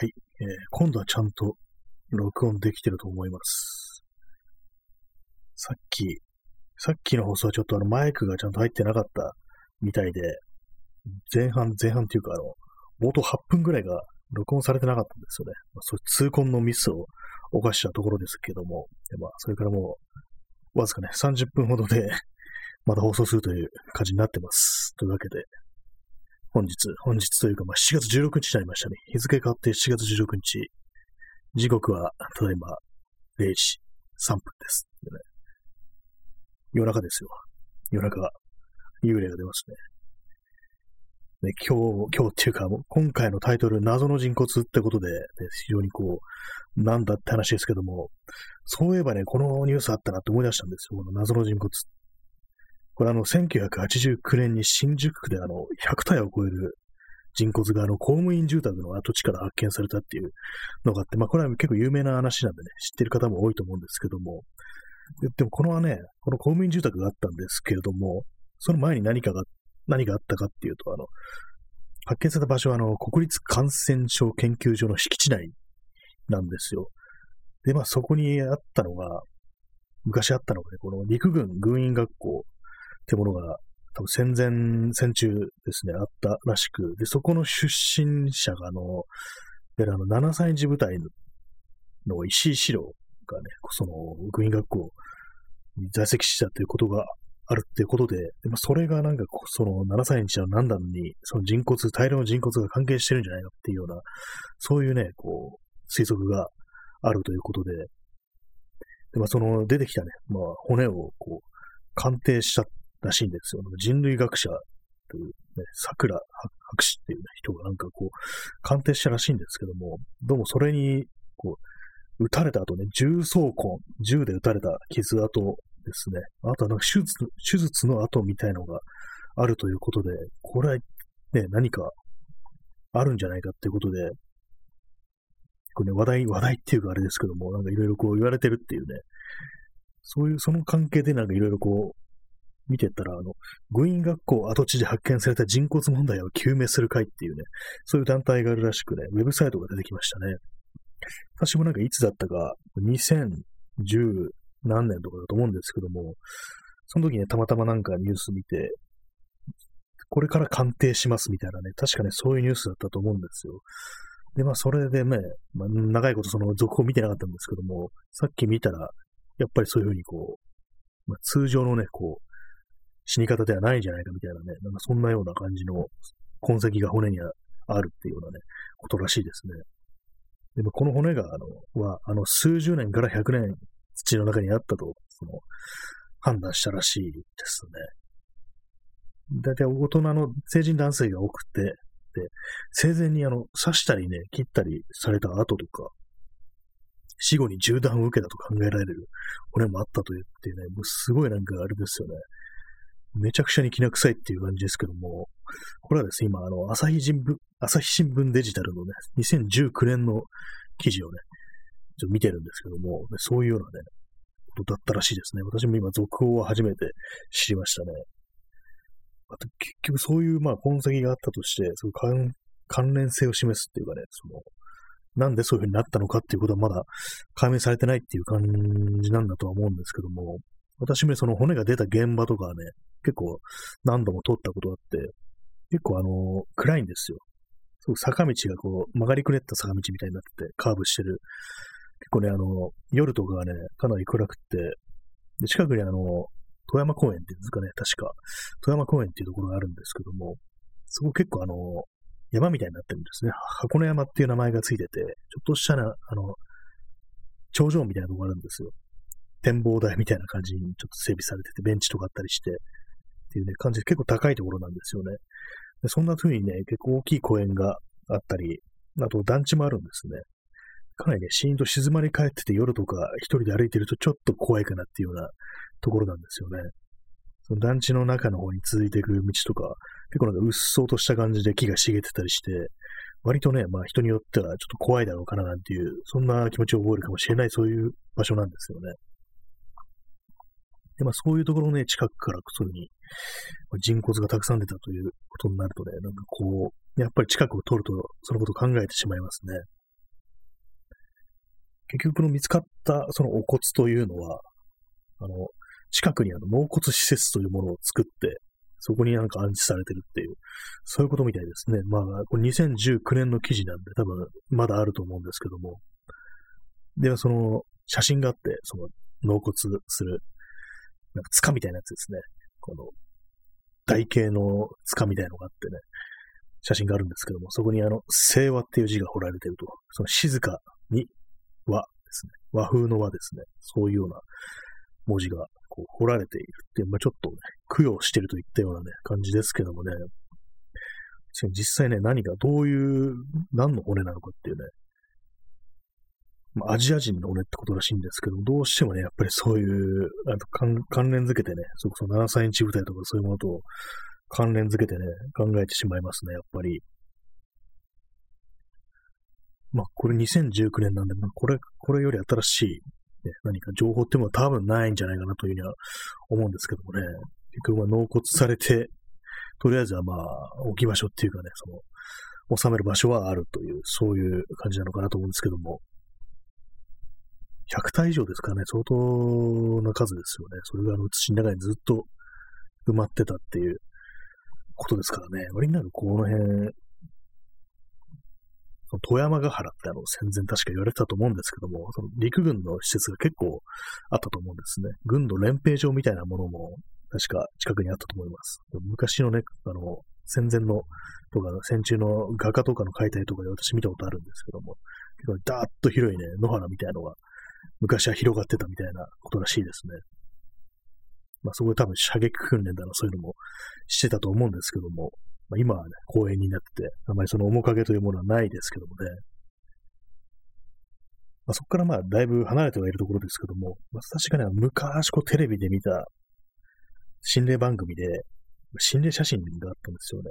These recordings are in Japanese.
はい、えー、今度はちゃんと録音できてると思います。さっき、さっきの放送はちょっとあのマイクがちゃんと入ってなかったみたいで、前半、前半っていうかあの、冒頭8分ぐらいが録音されてなかったんですよね。まあ、そういう痛恨のミスを犯したところですけども、でまあ、それからもう、わずかね、30分ほどでまた放送するという感じになってます。というわけで、本日、本日というか、まあ、7月16日になりましたね。日付変わって7月16日。時刻は、ただいま、0時3分です。ね、夜中ですよ。夜中、幽霊が出ますね。ね、今日、今日っていうか、今回のタイトル、謎の人骨ってことで、ね、非常にこう、なんだって話ですけども、そういえばね、このニュースあったなって思い出したんですよ。この謎の人骨これあの、1989年に新宿区であの、100体を超える人骨があの、公務員住宅の跡地から発見されたっていうのがあって、まあこれは結構有名な話なんでね、知ってる方も多いと思うんですけども、でもこのはね、この公務員住宅があったんですけれども、その前に何かが、何があったかっていうと、あの、発見された場所はあの、国立感染症研究所の敷地内なんですよ。で、まあそこにあったのが、昔あったのがね、この陸軍軍員学校ってものが、多分戦前、戦中ですね、あったらしく、で、そこの出身者が、あの、あの、7歳児部隊の石井四郎がね、その、軍医学校に在籍したということがあるっていうことで、でまあ、それがなんか、その7歳児の何段に、その人骨、大量の人骨が関係してるんじゃないかっていうような、そういうね、こう、推測があるということで、で、まあ、その出てきたね、まあ、骨をこう、鑑定しちゃっらしいんですよ。人類学者という、ね、桜博士っていう、ね、人がなんかこう、鑑定したらしいんですけども、どうもそれに、こう、撃たれた後ね、重装痕、銃で撃たれた傷跡ですね。あとはなんか手術、手術の跡みたいのがあるということで、これはね、何かあるんじゃないかっていうことで、これね、話題、話題っていうかあれですけども、なんかいろいろこう言われてるっていうね、そういう、その関係でなんかいろいろこう、見てたら、あの、軍員学校跡地で発見された人骨問題を究明する会っていうね、そういう団体があるらしくね、ウェブサイトが出てきましたね。私もなんかいつだったか、2010何年とかだと思うんですけども、その時ね、たまたまなんかニュース見て、これから鑑定しますみたいなね、確かね、そういうニュースだったと思うんですよ。で、まあ、それでね、まあ、長いことその続報見てなかったんですけども、さっき見たら、やっぱりそういうふうにこう、まあ、通常のね、こう、死に方ではないんじゃないかみたいなね、なんかそんなような感じの痕跡が骨にあるっていうようなね、ことらしいですね。でもこの骨が、あの、は、あの、数十年から100年土の中にあったと、その、判断したらしいですね。大体大人の成人男性が多くて、で、生前にあの、刺したりね、切ったりされた後とか、死後に銃弾を受けたと考えられる骨もあったと言ってね、もうすごいなんかあれですよね。めちゃくちゃにきな臭いっていう感じですけども、これはですね、今、あの、朝日新聞、朝日新聞デジタルのね、2019年の記事をね、ちょ見てるんですけども、そういうようなね、ことだったらしいですね。私も今、続報を初めて知りましたね。あと結局そういう、まあ、痕跡があったとして、その関関連性を示すっていうかね、その、なんでそういうふうになったのかっていうことはまだ解明されてないっていう感じなんだとは思うんですけども、私もその骨が出た現場とかね、結構何度も通ったことがあって、結構あの、暗いんですよ。そう坂道がこう、曲がりくねった坂道みたいになってて、カーブしてる。結構ね、あの、夜とかがね、かなり暗くって、で近くにあの、富山公園っていうんですかね、確か。富山公園っていうところがあるんですけども、そこ結構あの、山みたいになってるんですね。箱根山っていう名前がついてて、ちょっとしたね、あの、頂上みたいなとこがあるんですよ。展望台みたいな感じにちょっと整備されてて、ベンチとかあったりして、っていうね、感じで結構高いところなんですよね。でそんな風にね、結構大きい公園があったり、あと団地もあるんですね。かなりね、シーンと静まり返ってて夜とか一人で歩いてるとちょっと怖いかなっていうようなところなんですよね。その団地の中の方に続いていく道とか、結構なんかうっそうとした感じで木が茂ってたりして、割とね、まあ人によってはちょっと怖いだろうかななんていう、そんな気持ちを覚えるかもしれないそういう場所なんですよね。で、まあそういうところのね、近くからそういうふうに人骨がたくさん出たということになるとね、なんかこう、やっぱり近くを通るとそのことを考えてしまいますね。結局この見つかったそのお骨というのは、あの、近くにあの納骨施設というものを作って、そこになんか安置されてるっていう、そういうことみたいですね。まあ、これ2019年の記事なんで多分まだあると思うんですけども。で、その写真があって、その納骨する、なんか塚みたいなやつですね。この台形の塚みたいなのがあってね、写真があるんですけども、そこにあの、清和っていう字が彫られてると、その静かに和ですね。和風の和ですね。そういうような文字がこう彫られているっていう、まあ、ちょっとね、供養してるといったようなね、感じですけどもね、実際ね、何がどういう、何の骨なのかっていうね、まあ、アジア人の骨ってことらしいんですけど、どうしてもね、やっぱりそういう、あと関連づけてね、そこそ7歳インチ部隊とかそういうものと関連づけてね、考えてしまいますね、やっぱり。まあ、これ2019年なんで、まあ、これ、これより新しい、ね、何か情報ってものは多分ないんじゃないかなというふうには思うんですけどもね、結局は納骨されて、とりあえずはまあ、置き場所っていうかね、その、収める場所はあるという、そういう感じなのかなと思うんですけども、100体以上ですかね、相当な数ですよね。それがあの土の中にずっと埋まってたっていうことですからね。割になんかこの辺、富山ヶ原ってあの戦前確か言われてたと思うんですけども、その陸軍の施設が結構あったと思うんですね。軍の連兵場みたいなものも確か近くにあったと思います。昔のね、あの、戦前のとか、戦中の画家とかの解体とかで私見たことあるんですけども、結構ダーッと広いね、野原みたいなのが昔は広がってたみたいなことらしいですね。まあそこで多分射撃訓練だのそういうのもしてたと思うんですけども、まあ、今はね、公園になってて、あまりその面影というものはないですけどもね。まあ、そこからまあだいぶ離れてはいるところですけども、まあ、確かに昔こうテレビで見た心霊番組で心霊写真があったんですよね。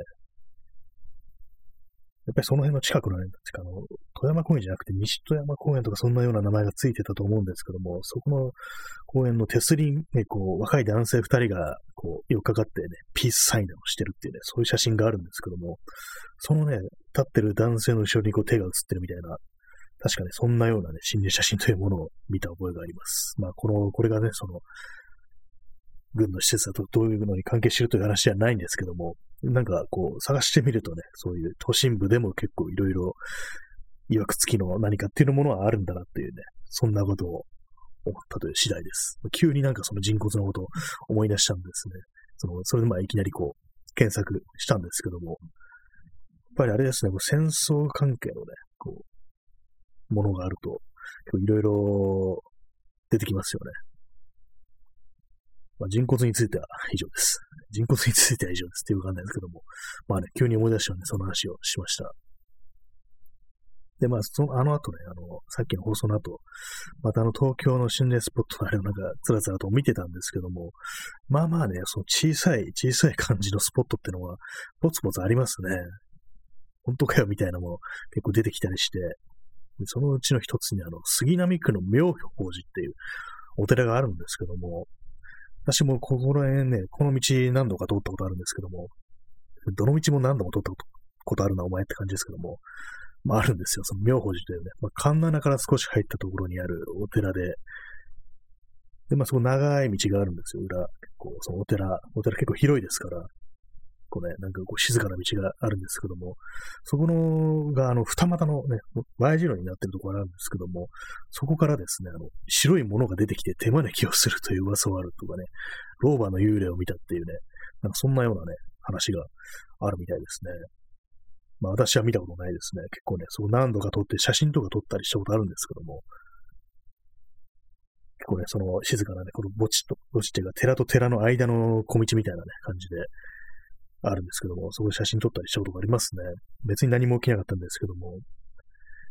やっぱりその辺の近くのね、あの、富山公園じゃなくて西富山公園とかそんなような名前がついてたと思うんですけども、そこの公園の手すりに、こう、若い男性二人が、こう、寄っかかってね、ピースサインをしてるっていうね、そういう写真があるんですけども、そのね、立ってる男性の後ろにこう手が写ってるみたいな、確かね、そんなようなね、心霊写真というものを見た覚えがあります。まあ、この、これがね、その、軍の施設だとどういうのに関係してるという話じゃないんですけども、なんかこう探してみるとね、そういう都心部でも結構いろいろ曰く付きの何かっていうものはあるんだなっていうね、そんなことを思ったという次第です。急になんかその人骨のことを思い出したんですね。その、それでまあいきなりこう、検索したんですけども、やっぱりあれですね、戦争関係のね、こう、ものがあると、いろいろ出てきますよね。まあ、人骨については以上です。人骨については以上ですっていうわかんないですけども、まあね、急に思い出したんで、その話をしました。で、まあ、その、あの後ね、あの、さっきの放送の後、またあの、東京の心霊スポットのあれをなんか、つらつらと見てたんですけども、まあまあね、その小さい、小さい感じのスポットってのは、ポツポツありますね。本当かよみたいなのも結構出てきたりして、でそのうちの一つにあの、杉並区の妙法寺っていうお寺があるんですけども、私もここら辺ね、この道何度か通ったことあるんですけども、どの道も何度も通ったことあるな、お前って感じですけども、まああるんですよ。その妙法寺というね、まあ、神奈から少し入ったところにあるお寺で、で、まあそこ長い道があるんですよ、裏。結構、そのお寺、お寺結構広いですから、こうね、なんかこう静かな道があるんですけども、そこのが、あの、二股のね、Y 字路になってるところがあるんですけども、そこからですね、あの、白いものが出てきて手招きをするという噂があるとかね、老婆の幽霊を見たっていうね、なんかそんなようなね、話があるみたいですね。まあ私は見たことないですね。結構ね、そう何度か撮って写真とか撮ったりしたことあるんですけども、結構ね、その静かなね、この墓地と、墓地っていうか寺と寺の間の小道みたいなね、感じで、あるんですけども、そこで写真撮ったりしたことがありますね。別に何も起きなかったんですけども、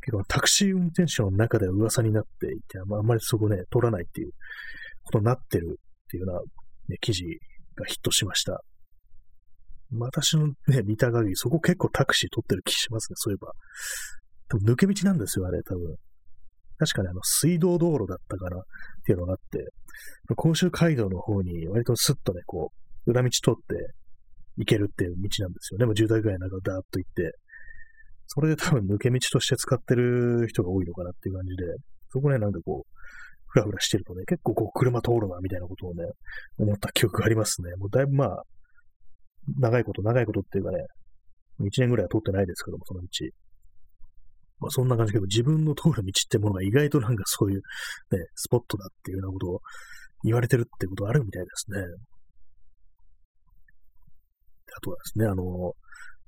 結構タクシー運転手の中では噂になっていて、あんまりそこね、撮らないっていうことになってるっていうような、ね、記事がヒットしました。私のね、見た限り、そこ結構タクシー撮ってる気しますね、そういえば。多分抜け道なんですよ、あれ、多分。確かにあの、水道道路だったかなっていうのがあって、甲州街道の方に割とスッとね、こう、裏道通って行けるっていう道なんですよね。もう住宅街の中をダーッと行って、それで多分抜け道として使ってる人が多いのかなっていう感じで、そこね、なんかこう、ふらふらしてるとね、結構こう、車通るな、みたいなことをね、思った記憶がありますね。もうだいぶまあ、長いこと、長いことっていうかね、1年ぐらいは通ってないですけども、その道。まあそんな感じで、自分の通る道ってものが意外となんかそういうね、スポットだっていうようなことを言われてるってことあるみたいですね。あとはですね、あの、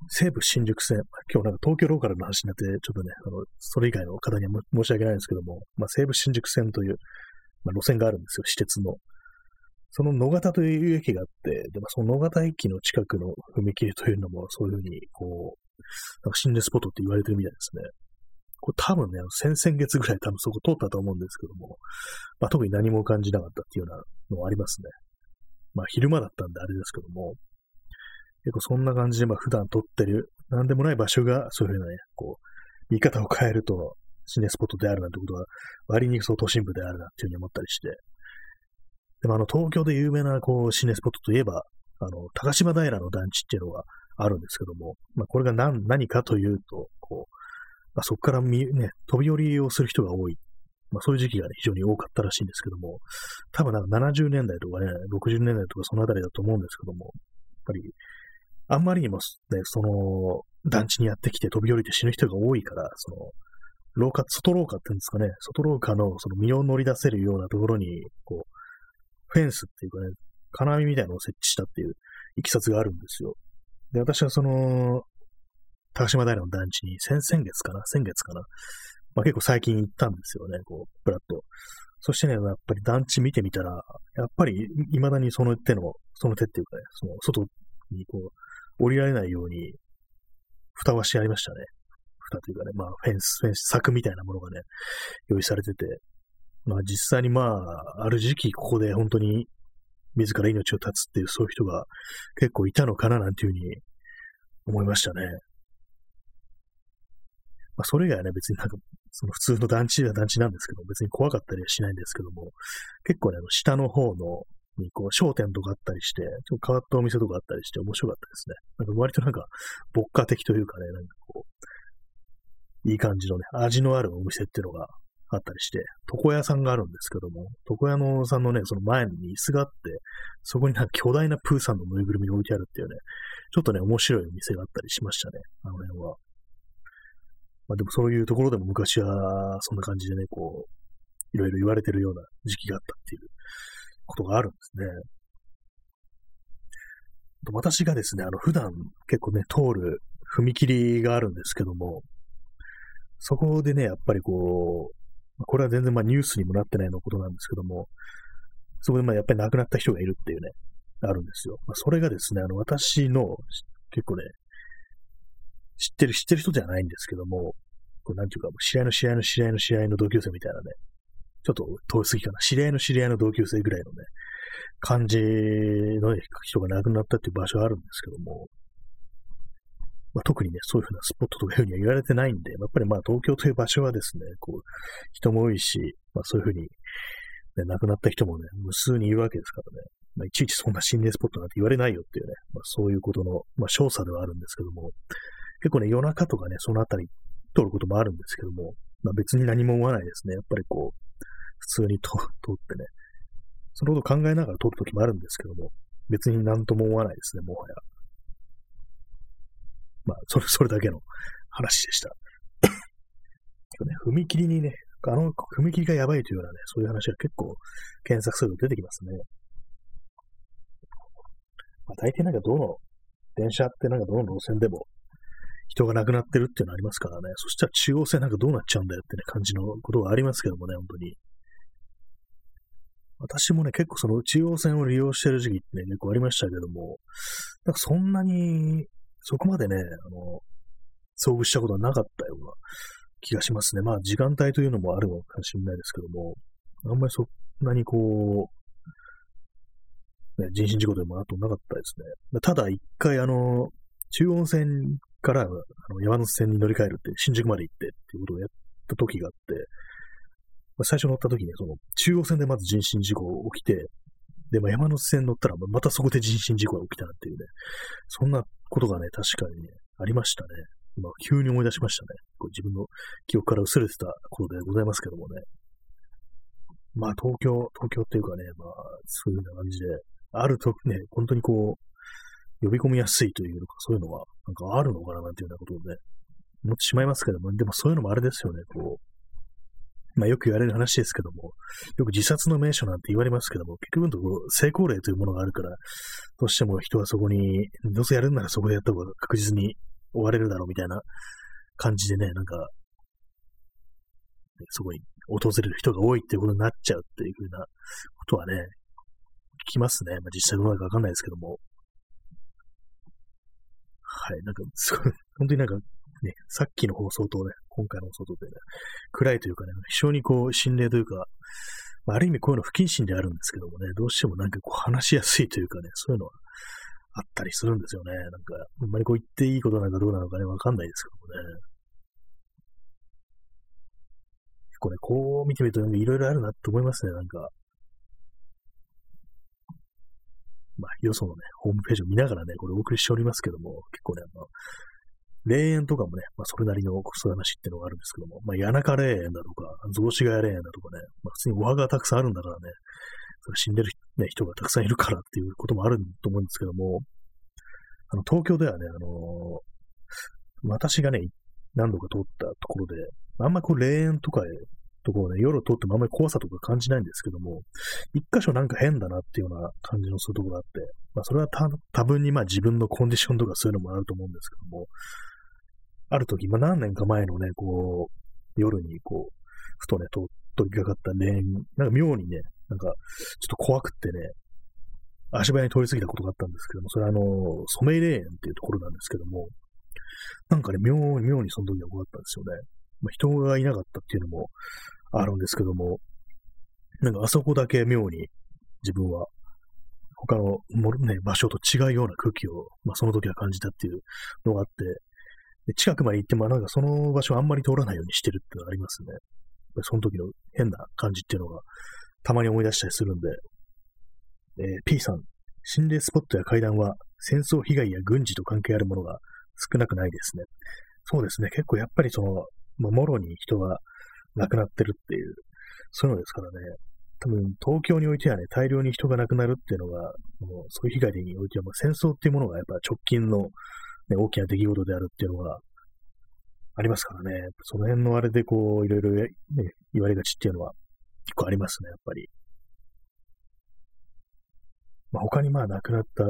西武新宿線、今日なんか東京ローカルの話になって、ちょっとね、あの、それ以外の方には申し訳ないんですけども、まあ、西武新宿線という、まあ、路線があるんですよ、私鉄の。その野方という駅があって、で、まあ、その野方駅の近くの踏切というのも、そういうふうに、こう、なんか心霊スポットって言われてるみたいですね。これ多分ね、先々月ぐらい多分そこ通ったと思うんですけども、まあ、特に何も感じなかったっていうようなのはありますね。まあ昼間だったんであれですけども、結構そんな感じでまあ普段撮ってる、なんでもない場所がそういうふうなね、こう、見方を変えると心霊スポットであるなんてことは、割にそう都心部であるなっていうふうに思ったりして、でもあの東京で有名なこう心霊スポットといえば、あの、高島平の団地っていうのがあるんですけども、まあこれが何何かというと、こう、まあ、そこからみ、ね、飛び降りをする人が多い。まあ、そういう時期が、ね、非常に多かったらしいんですけども、多分なんか70年代とかね、60年代とかそのあたりだと思うんですけども、やっぱり、あんまりにも、ね、その、団地にやってきて飛び降りて死ぬ人が多いから、その、廊下、外廊下って言うんですかね、外廊下のその身を乗り出せるようなところに、こう、フェンスっていうかね、金網みたいなのを設置したっていういきさつがあるんですよ。で、私はその、高島平の団地に先々月かな？先月かな？まあ、結構最近行ったんですよね、こう、プラッと。そしてね、やっぱり団地見てみたら、やっぱり未だにその手の、その手っていうかね、その外にこう、降りられないように、蓋はしてありましたね。蓋というかね、まあ、フェンス、フェンス、柵みたいなものがね、用意されてて、まあ実際にまあ、ある時期ここで本当に自ら命を絶つっていうそういう人が結構いたのかななんていうふうに思いましたね。まあ、それ以外はね、別になんか、その普通の団地は団地なんですけど、別に怖かったりはしないんですけども、結構ね、あの下の方の、にこう商店とかあったりして、ちょっと変わったお店とかあったりして面白かったですね。なんか割となんか、牧歌的というかね、なんかこう、いい感じのね、味のあるお店っていうのがあったりして、床屋さんがあるんですけども、床屋のさんのね、その前に椅子があって、そこになんか巨大なプーさんのぬいぐるみが置いてあるっていうね、ちょっとね、面白いお店があったりしましたね、あの辺は。まあでもそういうところでも昔はそんな感じでね、こう、いろいろ言われてるような時期があったっていうことがあるんですね。私がですね、あの、普段結構ね、通る踏切があるんですけども、そこでね、やっぱりこう、これは全然まあニュースにもなってないのことなんですけども、そこでまあやっぱり亡くなった人がいるっていうね、あるんですよ。まあ、それがですね、あの、私の結構ね、知ってる、知ってる人じゃないんですけども、こうなんていうか、試合の試合の試合の試合の同級生みたいなね、ちょっと遠すぎかな、知り合いの知り合いの同級生ぐらいのね、感じの人が亡くなったっていう場所があるんですけども、まあ、特にね、そういうふうなスポットとかいうふうには言われてないんで、やっぱりまあ東京という場所はですね、こう、人も多いし、まあそういうふうに、ね、亡くなった人もね、無数にいるわけですからね、まあ、いちいちそんな心霊スポットなんて言われないよっていうね、まあそういうことの、まあ少佐ではあるんですけども、結構ね、夜中とかね、そのあたり通ることもあるんですけども、まあ別に何も思わないですね。やっぱりこう、普通に通ってね、そのこと考えながら通るときもあるんですけども、別に何とも思わないですね、もはや。まあ、それ、それだけの話でした。ね、踏切にね、あの踏切がやばいというようなね、そういう話が結構検索すると出てきますね。まあ、大抵なんかどの電車ってなんかどの路線でも人が亡くなってるっていうのありますからね。そしたら中央線なんかどうなっちゃうんだよってね、感じのことがありますけどもね、本当に。私もね、結構その中央線を利用してる時期ってね、結構ありましたけども、なんかそんなに、そこまでね、あの、遭遇したことはなかったような気がしますね。まあ時間帯というのもあるのかもしれないですけども、あんまりそんなにこう、ね、人身事故でもあとなかったですね。ただ一回あの、中央線からあの山手線に乗り換えるって、新宿まで行ってっていうことをやった時があって、最初乗った時に、その中央線でまず人身事故が起きて、で、まあ、山手線乗ったら、またそこで人身事故が起きたっていうね、そんなことがね、確かにね、ありましたね。今、急に思い出しましたね。こう自分の記憶から薄れてたことでございますけどもね。まあ東京、東京っていうかね、まあそういうような感じで、あるとね、本当にこう、呼び込みやすいというか、そういうのは、なんかあるのかななんていうようなことをね、思ってしまいますけども、でもそういうのもあれですよね、こう、まあよく言われる話ですけども、よく自殺の名所なんて言われますけども、結局のところ成功例というものがあるから、どうしても人はそこに、どうせやるんならそこでやった方が確実に終われるだろうみたいな感じでね、なんか、そこに訪れる人が多いっていうことになっちゃうっていうふうなことはね、聞きますね。まあ、実際どうなるかわかんないですけども。はい、なんか、すごい、本当になんか、ね、さっきの放送とね、今回の放送とでね、暗いというかね、非常にこう、心霊というか、まあ、ある意味こういうの不謹慎であるんですけどもね、どうしてもなんかこう話しやすいというかね、そういうのはあったりするんですよね。なんか、あんまりこう言っていいことなのかどうなのかね、わかんないですけどもね。結構ね、こう見てみるといろいろあるなって思いますね、なんか。まあ、よそのね、ホームページを見ながらね、これお送りしておりますけども、結構ね、あの、霊園とかもね、まあ、それなりのそういう話っていうのがあるんですけども、まあ、谷中霊園だとか、雑司ヶ谷霊園だとかね、まあ、普通にお墓がたくさんあるんだからね、それ死んでる、ね、人がたくさんいるからっていうこともあると思うんですけども、あの、東京ではね、あのー、私がね、何度か通ったところで、あんまこう霊園とかへ、ところね、夜通ってもあんまり怖さとか感じないんですけども、一箇所なんか変だなっていうような感じのするところがあって、まあそれは多分にまあ自分のコンディションとかそういうのもあると思うんですけども、ある時、まあ何年か前のね、こう、夜にこう、ふとね、と通りかかった霊園、なんか妙にね、なんか、ちょっと怖くってね、足早に通り過ぎたことがあったんですけども、それはあの、染井霊園っていうところなんですけども、なんかね、妙に妙にその時は怖かったんですよね。まあ、人がいなかったっていうのもあるんですけども、なんかあそこだけ妙に自分は他のも、ね、場所と違うような空気を、まあ、その時は感じたっていうのがあって、近くまで行っても、なんかその場所あんまり通らないようにしてるっていうのがありますね。その時の変な感じっていうのが、たまに思い出したりするんで、えー、P さん、心霊スポットや階段は戦争被害や軍事と関係あるものが少なくないですね。そうですね。結構やっぱりその、まあ、もろに人が亡くなってるっていう、そういうのですからね。多分、東京においてはね、大量に人が亡くなるっていうのが、もうそういう被害においては、ま、戦争っていうものがやっぱ直近の、ね、大きな出来事であるっていうのがありますからね。その辺のあれでこう、いろいろ、ね、言われがちっていうのは結構ありますね、やっぱり。まあ、他にまあ亡くなった、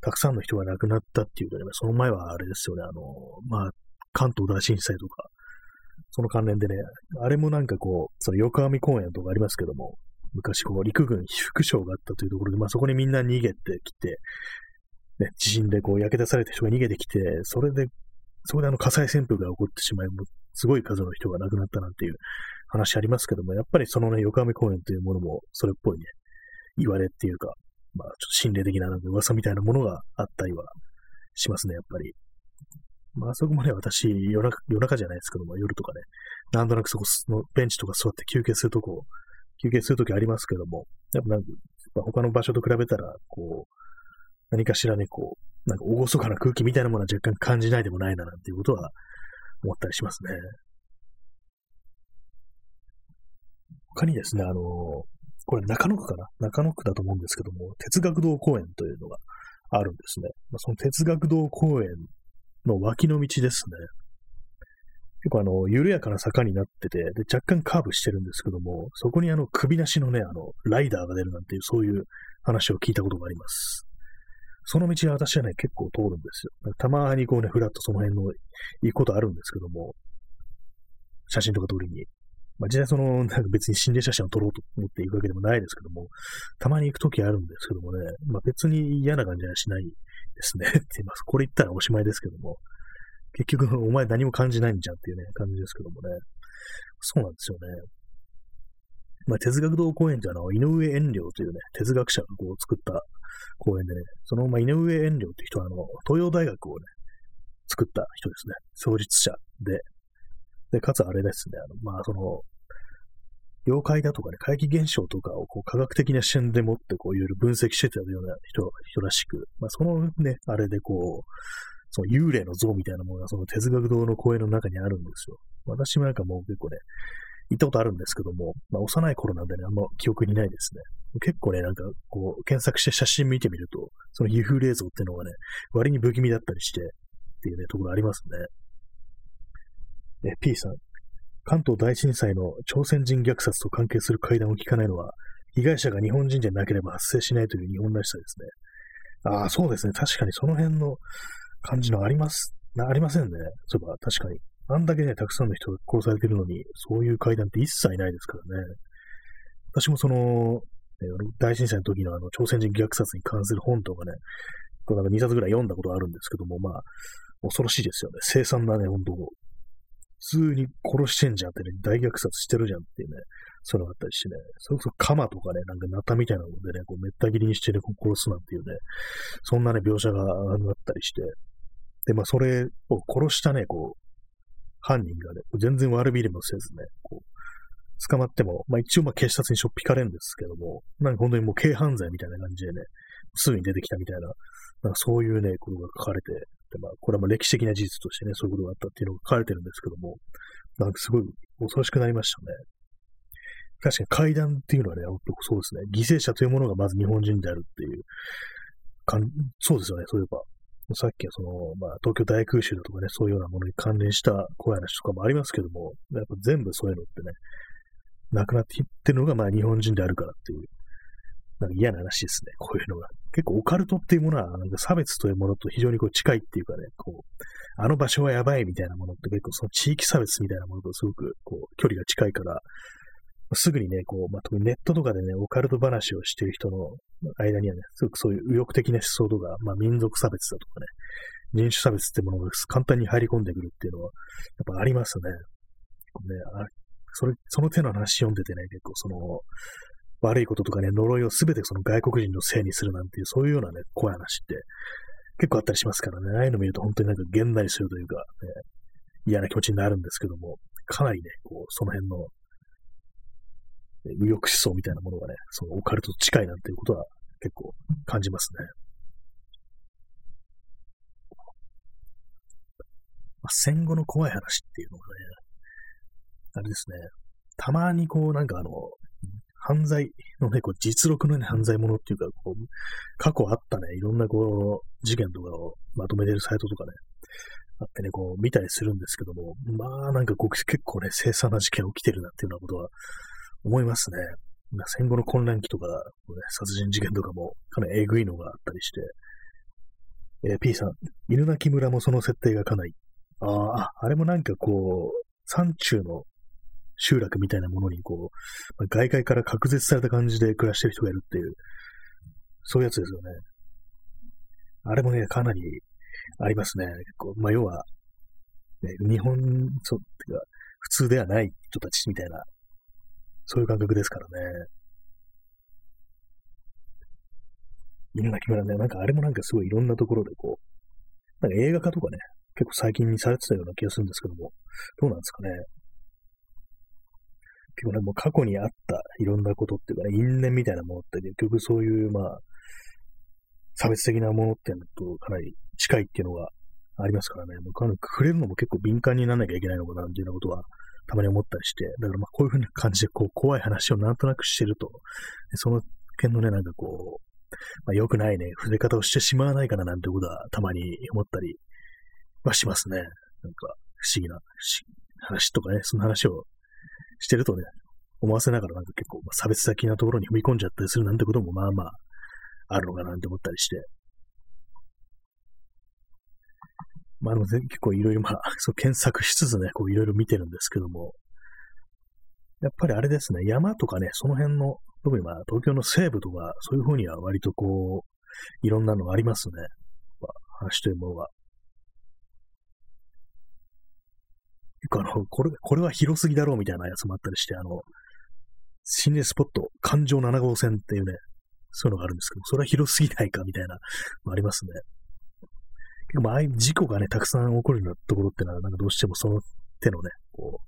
たくさんの人が亡くなったっていうとね、その前はあれですよね、あの、まあ、関東大震災とか、その関連でね、あれもなんかこう、その横浜公園とかありますけども、昔こう陸軍被服廠があったというところで、まあそこにみんな逃げてきて、ね、地震でこう焼け出された人が逃げてきて、それで、そこであの火災旋風が起こってしまい、もうすごい数の人が亡くなったなんていう話ありますけども、やっぱりそのね、横浜公園というものもそれっぽいね、言われっていうか、まあちょっと心霊的ななんか噂みたいなものがあったりはしますね、やっぱり。まあ、そこもね、私夜中、夜中じゃないですけども、夜とかね、なんとなくそこのベンチとか座って休憩するとこ、休憩するときありますけども、やっぱなんか、他の場所と比べたら、こう、何かしらね、こう、なんか厳かな空気みたいなものは若干感じないでもないな、なんていうことは思ったりしますね。他にですね、あの、これ中野区かな？中野区だと思うんですけども、哲学堂公園というのがあるんですね。ま、その哲学堂公園の脇の道ですね。結構あの、緩やかな坂になってて、で、若干カーブしてるんですけども、そこにあの、首なしのね、あの、ライダーが出るなんていう、そういう話を聞いたことがあります。その道は私はね、結構通るんですよ。たまにこうね、ふらっとその辺の行くことあるんですけども、写真とか撮りに。まあ、実際その、なんか別に心霊写真を撮ろうと思って行くわけでもないですけども、たまに行くときあるんですけどもね、まあ別に嫌な感じはしないですね。って言います。これ言ったらおしまいですけども、結局お前何も感じないんじゃんっていうね、感じですけどもね。そうなんですよね。まあ、哲学堂公園ってあの、井上遠慮というね、哲学者がこう作った公園でね、その、まあ、井上遠慮って人はあの、東洋大学をね、作った人ですね。創立者で、で、かつあれですね、あの、まあ、その、妖怪だとかね、怪奇現象とかをこう科学的な視点でもってこういろいろ分析してたような人人らしく、まあ、そのね、あれでこう、その幽霊の像みたいなものがその哲学堂の公園の中にあるんですよ。私もなんかもう結構ね、行ったことあるんですけども、まあ、幼い頃なんでね、あんま記憶にないですね。結構ね、なんか、こう、検索して写真見てみると、その幽風冷蔵っていうのがね、割に不気味だったりして、っていうね、ところありますね。え、P さん。関東大震災の朝鮮人虐殺と関係する会談を聞かないのは、被害者が日本人でなければ発生しないという日本らしさですね。ああ、そうですね。確かにその辺の感じのあります。ありませんね。そういえば、確かに。あんだけね、たくさんの人が殺されてるのに、そういう会談って一切ないですからね。私もその、大震災の時のあの、朝鮮人虐殺に関する本とかね、こうなんか2冊ぐらい読んだことあるんですけども、まあ、恐ろしいですよね。凄惨なね、本当普通に殺してんじゃんってね、大虐殺してるじゃんっていうね、そういうのがあったりしてね、それこそ鎌とかね、なんかナタみたいなものでね、こうめった切りにしてね、こう殺すなんていうね、そんなね、描写があったりして、で、まあ、それを殺したね、こう、犯人がね、全然悪びれもせずね、こう、捕まっても、まあ一応まあ警察にしょっぴかれるんですけども、なんか本当にもう軽犯罪みたいな感じでね、すぐに出てきたみたいな、なんかそういうね、ことが書かれて、でまあこれはまあ歴史的な事実としてね、そういうことがあったっていうのが書かれてるんですけども、なんかすごい恐ろしくなりましたね。確かに階段っていうのはね、そうですね、犠牲者というものがまず日本人であるっていう、かんそうですよね、そういえば。さっきはその、まあ、東京大空襲だとかね、そういうようなものに関連した怖い話とかもありますけども、やっぱ全部そういうのってね、なくなっていってるのが、まあ、日本人であるからっていう、なんか嫌な話ですね、こういうのが。結構オカルトっていうものは、なんか差別というものと非常にこう近いっていうかね、こう、あの場所はやばいみたいなものって結構その地域差別みたいなものとすごくこう距離が近いから、すぐにね、こう、まあ、特にネットとかでね、オカルト話をしている人の間にはね、すごくそういう右翼的な思想とか、まあ、民族差別だとかね、人種差別ってものが簡単に入り込んでくるっていうのは、やっぱありますね。ねあそれ、その手の話読んでてね、結構その、悪いこととかね、呪いをすべてその外国人のせいにするなんていう、そういうようなね、怖い話って結構あったりしますからね、ああいうの見ると本当になんかげんなりするというか、ね、嫌な気持ちになるんですけども、かなりね、こう、その辺の右翼思想みたいなものがね、そのオカルトと近いなんていうことは結構感じますね。まあ、戦後の怖い話っていうのがね、あれですね、たまにこうなんかあの、犯罪のね、こう実録のね、犯罪者っていうか、こう、過去あったね、いろんなこう、事件とかをまとめてるサイトとかね、あってね、こう見たりするんですけども、まあなんかこう結構ね、凄惨な事件起きてるなっていうようなことは思いますね。戦後の混乱期とか、ね、殺人事件とかもかなりえぐいのがあったりして、えー、P さん、犬鳴村もその設定がかなり、ああ、あれもなんかこう、山中の集落みたいなものにこう、まあ、外界から隔絶された感じで暮らしてる人がいるっていう、そういうやつですよね。あれもね、かなりありますね。こうまあ、要は、ね、日本、そう、てか、普通ではない人たちみたいなそういう感覚ですからね。犬鳴村ね、なんかあれもなんかすごいいろんなところでこう、なんか映画化とかね、結構最近にされてたような気がするんですけども、どうなんですかね。結構ね、もう過去にあったいろんなことっていうかね、因縁みたいなものって結局そういう、まあ、差別的なものっていうのとかなり近いっていうのがありますからね、もうかなり触れるのも結構敏感にならなきゃいけないのかなっていなことはたまに思ったりして、だからまあこういう風な感じでこう怖い話をなんとなくしてると、その辺のね、なんかこう、まあ、良くないね、触れ方をしてしまわないかななんてことはたまに思ったりはしますね。なんか不思議な話とかね、その話をしてるとね、思わせながらなんか結構差別的なところに踏み込んじゃったりするなんてこともまあまああるのかなって思ったりして、まあでも 結構いろいろまあ、そう検索しつつね、こういろいろ見てるんですけども、やっぱりあれですね、山とかね、その辺の、特にまあ東京の西部とか、そういう方には割とこう、いろんなのがありますね。まあ、話というものは。結構あの、これ、これは広すぎだろうみたいなやつもあったりして、あの、心霊スポット、環状7号線っていうね、そういうのがあるんですけど、それは広すぎないかみたいなありますね。結構ああいう事故がね、たくさん起こるようなところってのは、なんかどうしてもその手のね、こ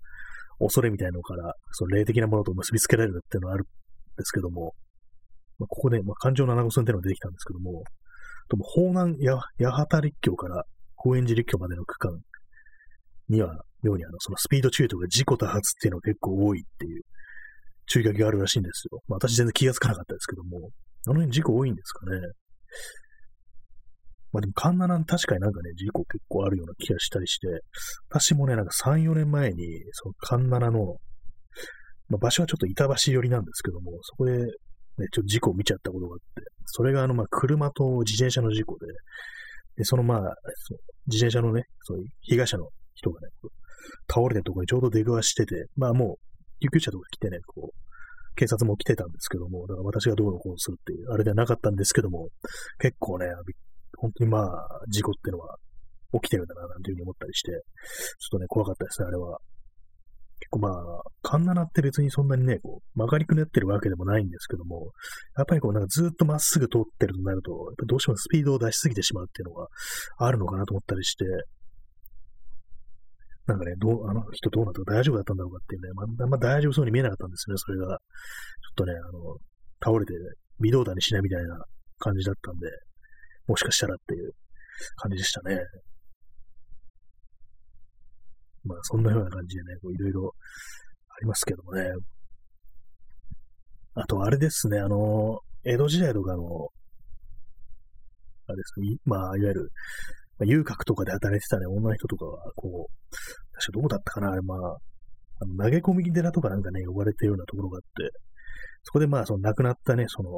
う、恐れみたいなのから、その霊的なものと結びつけられるっていうのはあるんですけども、まあ、ここで、まあ、環状7号線っていうのが出てきたんですけども、とも、方南八幡立教から高円寺立教までの区間には、妙にあの、そのスピード注意とか事故多発っていうのが結構多いっていう注意書きがあるらしいんですよ。まあ私全然気がつかなかったですけども、あの辺事故多いんですかね。まあでも、カンナナ確かになんかね、事故結構あるような気がしたりして、私もね、なんか3、4年前に、そのカンナナの、まあ、場所はちょっと板橋寄りなんですけども、そこで、ね、ちょっと事故を見ちゃったことがあって、それがあの、まあ、車と自転車の事故で、で、そのまあ、そ自転車のね、そういう被害者の人がね、倒れてるところにちょうど出くわしてて、まあもう、救急車とか来てね、こう、警察も来てたんですけども、だから私がどうのこうするっていう、あれではなかったんですけども、結構ね、本当にまあ、事故ってのは起きてるんだな、なんていうふうに思ったりして、ちょっとね、怖かったですね、あれは。結構まあ、カンナナって別にそんなにね、こう、曲がりくねってるわけでもないんですけども、やっぱりこう、なんかずっとまっすぐ通ってるとなると、やっぱどうしてもスピードを出しすぎてしまうっていうのがあるのかなと思ったりして、なんかね、どう、あの人どうなったか大丈夫だったんだろうかっていうね、まあ、まあ、大丈夫そうに見えなかったんですね、それが。ちょっとね、あの、倒れて、微動だにしないみたいな感じだったんで、もしかしたらっていう感じでしたね。まあ、そんなような感じでね、いろいろありますけどもね。あと、あれですね、あの、江戸時代とかの、あれですね、まあ、いわゆる、まあ、遊郭とかで働いてたね、女の人とかは、こう、確かどこだったかな、あれ、まあ、あの投げ込み寺とかなんかね、呼ばれてるようなところがあって、そこでまあ、その亡くなったね、その、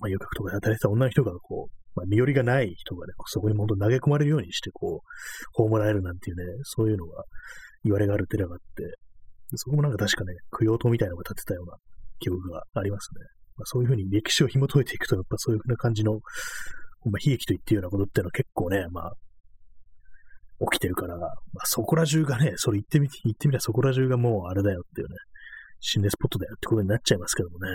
まあ、遊郭とかで働いてた女の人が、こう、まあ、身寄りがない人がね、そこに本当投げ込まれるようにして、こう、葬られるなんていうね、そういうのが、言われがある寺があって、そこもなんか確かね、供養塔みたいなのが建てたような記憶がありますね。まあ、そういうふうに歴史を紐解いていくと、やっぱそういうふうな感じの、まあ、悲劇と言っていうようなことっていうのは結構ね、まあ、起きてるから、まあ、そこら中がね、それ言ってみ、言ってみりゃそこら中がもうあれだよっていうね、心霊スポットだよってことになっちゃいますけどもね。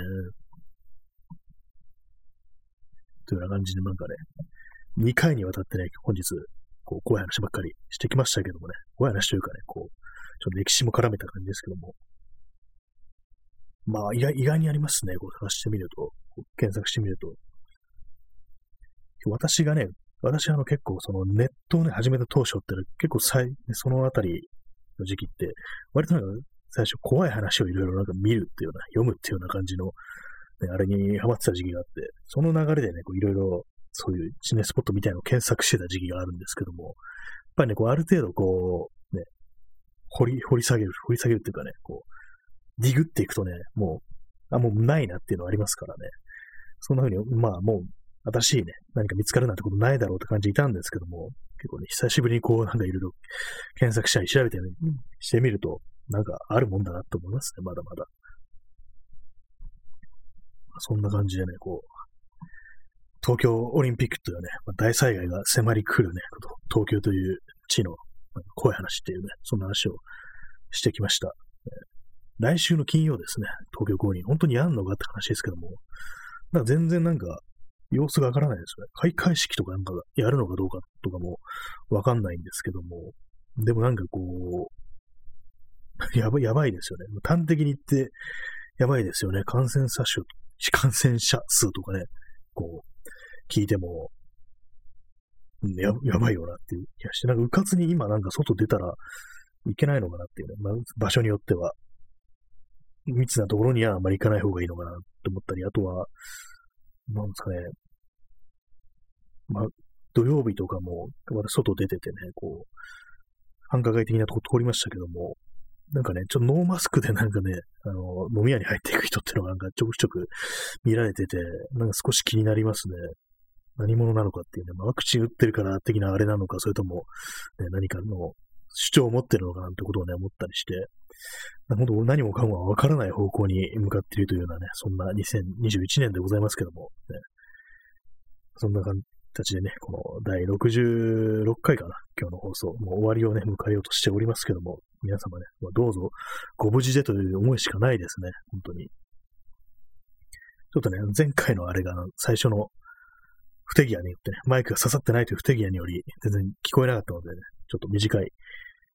というような感じでなんかね、2回にわたってね、本日、こう、怖い話ばっかりしてきましたけどもね、怖い話というかね、こう、ちょっと歴史も絡めた感じですけども、まあ、意外意外にありますね、こう探してみると、検索してみると。私がね、私はあの結構そのネットをね、始めた当初って結構最、そのあたりの時期って、割となんか最初怖い話をいろいろなんか見るっていうような、読むっていうような感じの、ね、あれにハマってた時期があって、その流れでね、こういろいろそういう地ネスポットみたいなのを検索してた時期があるんですけども、やっぱりね、こうある程度こう、ね、掘り、掘り下げる、掘り下げるっていうかね、こう、ディグっていくとね、もう、あ、もうないなっていうのはありますからね。そんな風に、まあもう新しいね、何か見つかるなんてことないだろうって感じいたんですけども、結構ね、久しぶりにこう、なんかいろいろ検索したり調べて、ね、してみると、なんかあるもんだなと思いますね、まだまだ。そんな感じでね、こう、東京オリンピックというね、ま大災害が迫り来るね、東京という地の怖い話っていうね、そんな話をしてきました。来週の金曜ですね、東京五輪、本当にやんのかって話ですけども、なんか全然なんか様子がわからないですよね。開会式とかなんかやるのかどうかとかもわかんないんですけども、でもなんかこう、やばい、やばいですよね。端的に言って、やばいですよね。感染者数、感染者数とかね、こう、聞いても、ややばいよなっていう気がして、なんかうかつに今なんか外出たらいけないのかなっていうね、まあ、場所によっては、密なところにはあんまり行かない方がいいのかなと思ったり、あとは、なんですかね、まあ、土曜日とかも、まだ外出ててね、こう、繁華街的なとこ通りましたけども、なんかね、ちょっとノーマスクでなんかね、あの、飲み屋に入っていく人っていうのがなんかちょくちょく見られてて、なんか少し気になりますね。何者なのかっていうね、まあ、ワクチン打ってるから的なあれなのか、それとも、ね、何かの主張を持ってるのかなんてことをね、思ったりして、本当何もかもわからない方向に向かっているというようなね、そんな2021年でございますけども、ね、そんな感形でね、この第66回かな、今日の放送、もう終わりをね、迎えようとしておりますけども、皆様ね、まあ、どうぞご無事でという思いしかないですね、本当に。ちょっとね、前回のあれが、最初の不手際によってね、マイクが刺さってないという不手際により、全然聞こえなかったのでね、ちょっと短い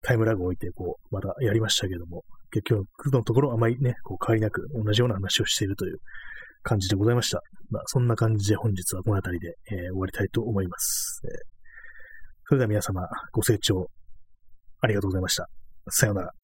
タイムラグを置いて、こう、まだやりましたけども、結局のところあまりね、こう変わりなく同じような話をしているという感じでございました。まあ、そんな感じで本日はこの辺りで、えー、終わりたいと思います。えー、それでは皆様、ご清聴ありがとうございました。さようなら。